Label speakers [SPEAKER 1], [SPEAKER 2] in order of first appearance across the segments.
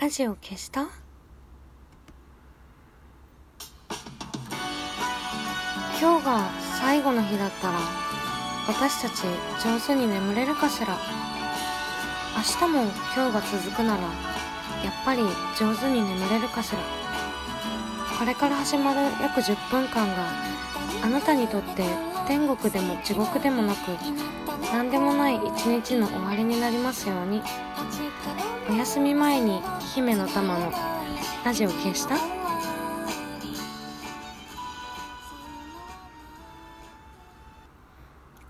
[SPEAKER 1] ラジオ消した？今日が最後の日だったら私たち上手に眠れるかしら？明日も今日が続くならやっぱり上手に眠れるかしら？これから始まる約10分間があなたにとって天国でも地獄でもなく何でもない一日の終わりになりますように。お休み前に姫の玉のラジオ消した？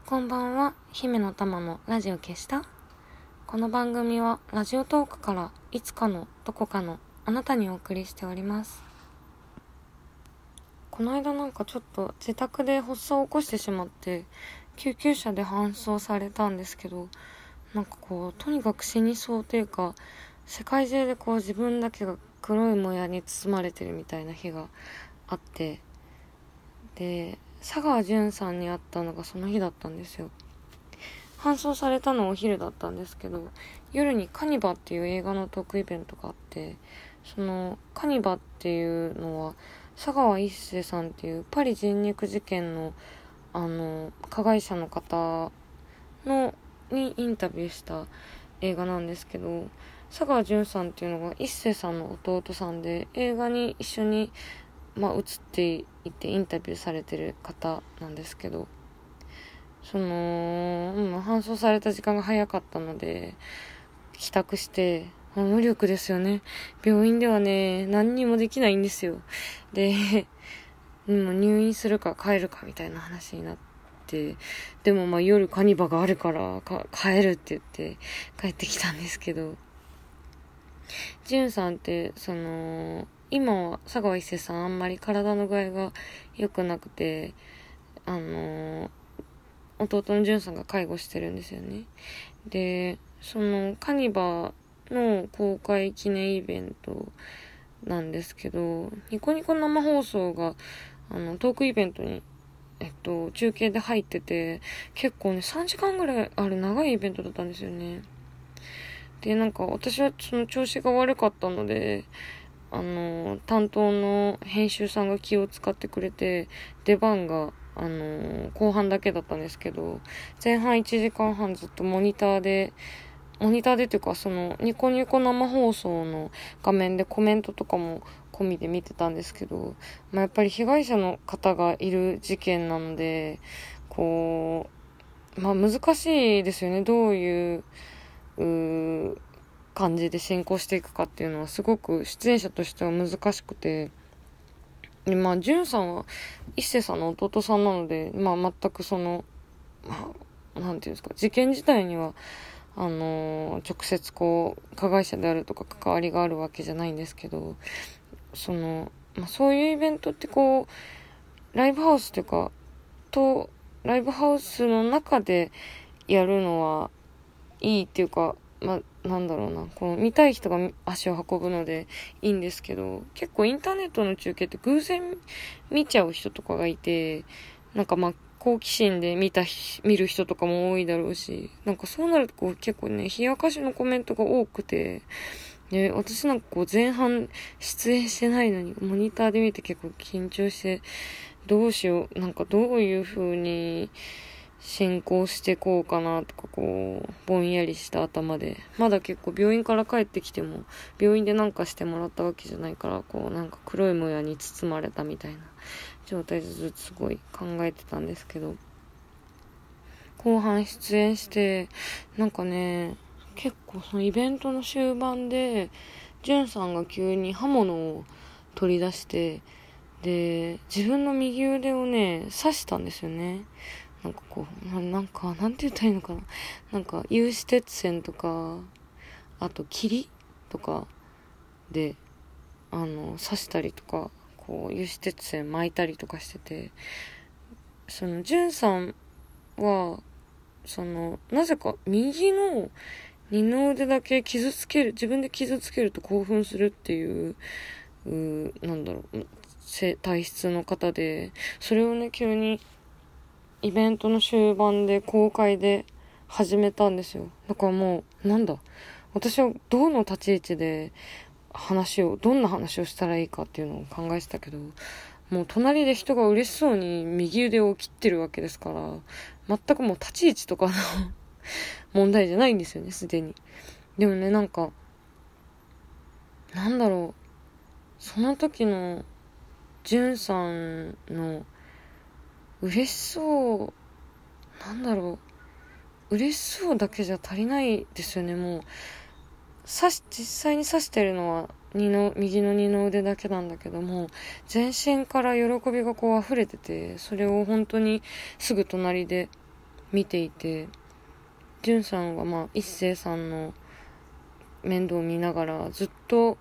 [SPEAKER 1] こんばんは姫の玉のラジオ消した？この番組はラジオトークからいつかのどこかのあなたにお送りしております。この間なんかちょっと自宅で発作を起こしてしまって救急車で搬送されたんですけどなんかこうとにかく死にそうというか世界中でこう自分だけが黒いもやに包まれてるみたいな日があってで佐川淳さんに会ったのがその日だったんですよ。搬送されたのお昼だったんですけど夜に「カニバ」っていう映画のトークイベントがあってその「カニバ」っていうのは佐川一世さんっていうパリ人肉事件のあの加害者の方のにインタビューした映画なんですけど佐川淳さんっていうのが一世さんの弟さんで映画に一緒に、まあ、映っていてインタビューされてる方なんですけどその、うん、搬送された時間が早かったので帰宅して無力ですよね。病院ではね何にもできないんですよ。でも入院するか帰るかみたいな話になって、てでもまあ夜カニバがあるから帰るって言って帰ってきたんですけど、ジュンさんって、その、今は佐川一世さんあんまり体の具合が良くなくて、あの、弟のジュンさんが介護してるんですよね。で、そのカニバの公開記念イベントなんですけど、ニコニコ生放送があの、トークイベントに、えっと、中継で入ってて、結構ね、3時間ぐらいある長いイベントだったんですよね。で、なんか私はその調子が悪かったので、あの、担当の編集さんが気を使ってくれて、出番が、あの、後半だけだったんですけど、前半1時間半ずっとモニターで、モニターでっていうか、その、ニコニコ生放送の画面でコメントとかも込みで見てたんですけど、まあ、やっぱり被害者の方がいる事件なので、こう、まあ難しいですよね。どういう、う感じで進行していくかっていうのはすごく出演者としては難しくて、でまあ、ジュンさんは一世さんの弟さんなので、まあ全くその、まあ、なんていうんですか、事件自体には、あの直接こう、加害者であるとか関わりがあるわけじゃないんですけど、その、まあ、そういうイベントってこう、ライブハウスというか、と、ライブハウスの中でやるのはいいっていうか、まあ、なんだろうな、こう、見たい人が足を運ぶのでいいんですけど、結構インターネットの中継って偶然見ちゃう人とかがいて、なんかまあ、好奇心で見た、見る人とかも多いだろうし、なんかそうなるとこう結構ね、冷やかしのコメントが多くて、で、私なんかこう前半出演してないのに、モニターで見て結構緊張して、どうしよう、なんかどういう風に進行してこうかなとかこう、ぼんやりした頭で、まだ結構病院から帰ってきても、病院でなんかしてもらったわけじゃないから、こうなんか黒いもやに包まれたみたいな状態でずっとすごい考えてたんですけど、後半出演して、なんかね、結構そのイベントの終盤で、じゅんさんが急に刃物を取り出して、で、自分の右腕をね、刺したんですよね。なんかこう、ななんか、なんて言ったらいいのかな。なんか、有刺鉄線とか、あと、霧とかで、あの、刺したりとか、こう、有刺鉄線巻いたりとかしてて、その、じゅんさんは、その、なぜか右の二の腕だけ傷つける、自分で傷つけると興奮するっていう、うなんだろう、体質の方で、それをね、急にイベントの終盤で公開で始めたんですよ。だからもう、なんだ、私はどの立ち位置で、話をどんな話をしたらいいかっていうのを考えてたけどもう隣で人が嬉しそうに右腕を切ってるわけですから全くもう立ち位置とかの 問題じゃないんですよねすでに。でもねなんかなんだろう。その時のじゅんさんの嬉しそうなんだろう。嬉しそうだけじゃ足りないですよねもう。刺し実際に刺してるのは二の右の二の腕だけなんだけども全身から喜びがこう溢れててそれを本当にすぐ隣で見ていて。じゅんさんはまあ一星さんの面倒を見ながらずっと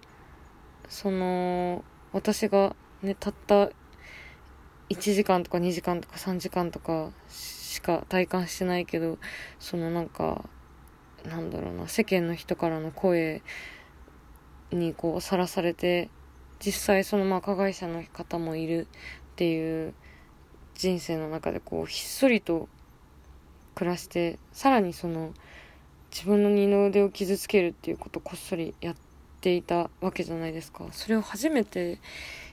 [SPEAKER 1] その私がねたった1時間とか2時間とか3時間とかしか体感してないけどそのなんかなんだろうな世間の人からの声にこうさらされて実際そのまあ加害者の方もいるっていう人生の中でこうひっそりと暮らしてさらにその自分の二の腕を傷つけるっていうことをこっそりやっていたわけじゃないですか。それを初めて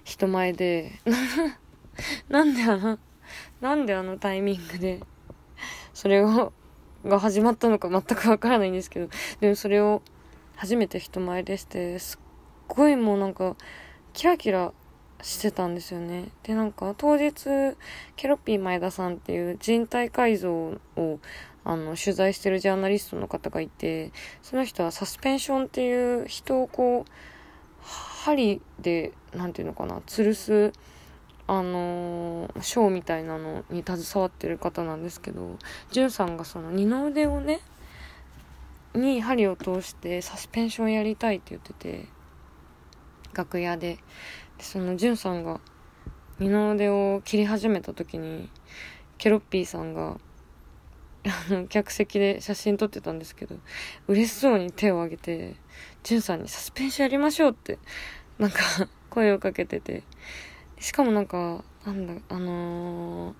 [SPEAKER 1] 人前で なんであのなんであのタイミングでそれをが始まったのか全くわからないんですけどでもそれを初めて人前でしてすっごいもうなんかキラキラしてたんですよねでなんか当日ケロッピー前田さんっていう人体改造をあの取材してるジャーナリストの方がいてその人はサスペンションっていう人をこう針で何て言うのかな吊るすあのー、ショーみたいなのに携わってる方なんですけど、じゅんさんがその二の腕をね、に針を通してサスペンションやりたいって言ってて、楽屋で。そのじゅんさんが二の腕を切り始めた時に、ケロッピーさんが、客席で写真撮ってたんですけど、嬉しそうに手を挙げて、じゅんさんにサスペンションやりましょうって、なんか 声をかけてて、しかもなんか、なんだ、あのー、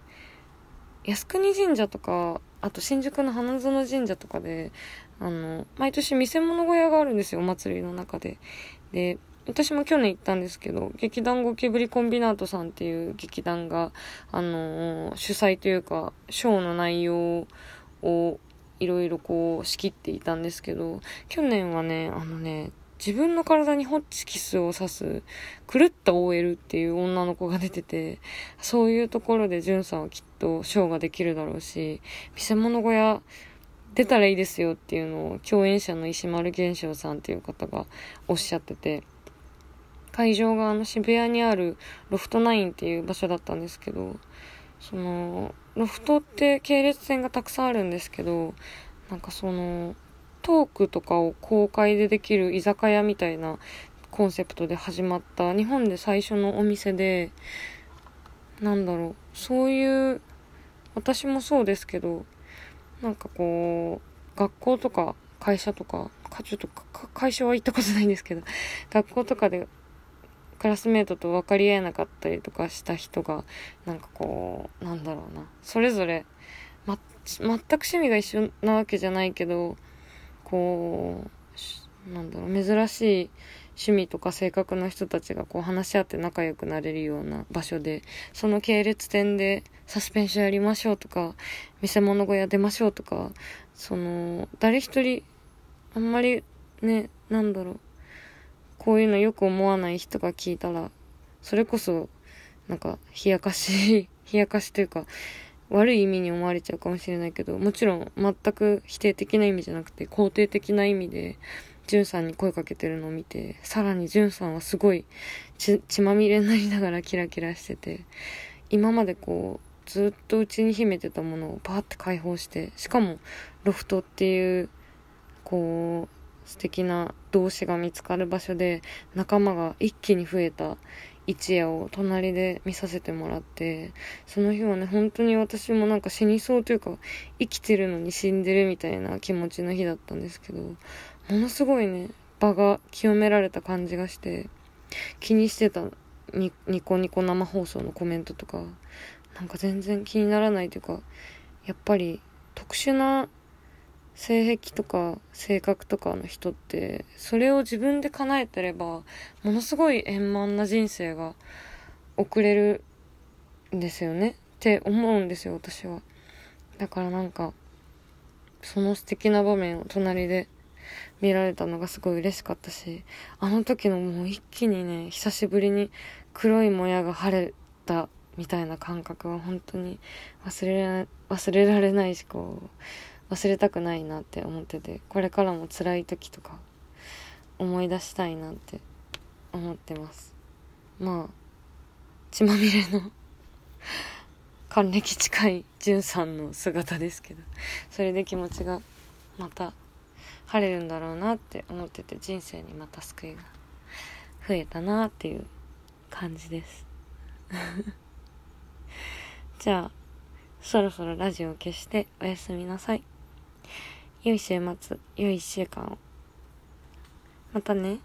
[SPEAKER 1] 靖国神社とか、あと新宿の花園神社とかで、あの、毎年見せ物小屋があるんですよ、お祭りの中で。で、私も去年行ったんですけど、劇団ゴキブリコンビナートさんっていう劇団が、あのー、主催というか、ショーの内容をいろいろこう仕切っていたんですけど、去年はね、あのね、自分の体にホッチキスを刺す狂った OL っていう女の子が出てて、そういうところでジュンさんはきっとショーができるだろうし、見せ物小屋出たらいいですよっていうのを共演者の石丸玄翔さんっていう方がおっしゃってて、会場があの渋谷にあるロフトナインっていう場所だったんですけど、その、ロフトって系列店がたくさんあるんですけど、なんかその、トークとかを公開でできる居酒屋みたいなコンセプトで始まった日本で最初のお店で、なんだろう、そういう、私もそうですけど、なんかこう、学校とか会社とか、かちょっと会社は行ったことないんですけど、学校とかでクラスメートと分かり合えなかったりとかした人が、なんかこう、なんだろうな、それぞれ、ま、全く趣味が一緒なわけじゃないけど、こう、なんだろう、珍しい趣味とか性格の人たちがこう話し合って仲良くなれるような場所で、その系列店でサスペンションやりましょうとか、見せ物小屋出ましょうとか、その、誰一人、あんまりね、なんだろう、こういうのよく思わない人が聞いたら、それこそ、なんか、冷やかし、冷やかしというか、悪い意味に思われちゃうかもしれないけど、もちろん全く否定的な意味じゃなくて、肯定的な意味で、ジュンさんに声かけてるのを見て、さらにジュンさんはすごい血まみれになりながらキラキラしてて、今までこう、ずっと内に秘めてたものをパーって解放して、しかもロフトっていう、こう、素敵な動詞が見つかる場所で仲間が一気に増えた一夜を隣で見させてもらって、その日はね、本当に私もなんか死にそうというか、生きてるのに死んでるみたいな気持ちの日だったんですけど、ものすごいね、場が清められた感じがして、気にしてたニコニコ生放送のコメントとか、なんか全然気にならないというか、やっぱり特殊な性癖とか性格とかの人ってそれを自分で叶えてればものすごい円満な人生が送れるんですよね。って思うんですよ私は。だからなんかその素敵な場面を隣で見られたのがすごい嬉しかったしあの時のもう一気にね久しぶりに黒いもやが晴れたみたいな感覚は本当に忘れ忘れられないしこう忘れたくないなって思っててこれからも辛い時とか思い出したいなって思ってます。まあ血まみれの還暦近いんさんの姿ですけどそれで気持ちがまた晴れるんだろうなって思ってて人生にまた救いが増えたなっていう感じです。じゃあそろそろラジオを消しておやすみなさい。良い週末、良い1週間を。またね。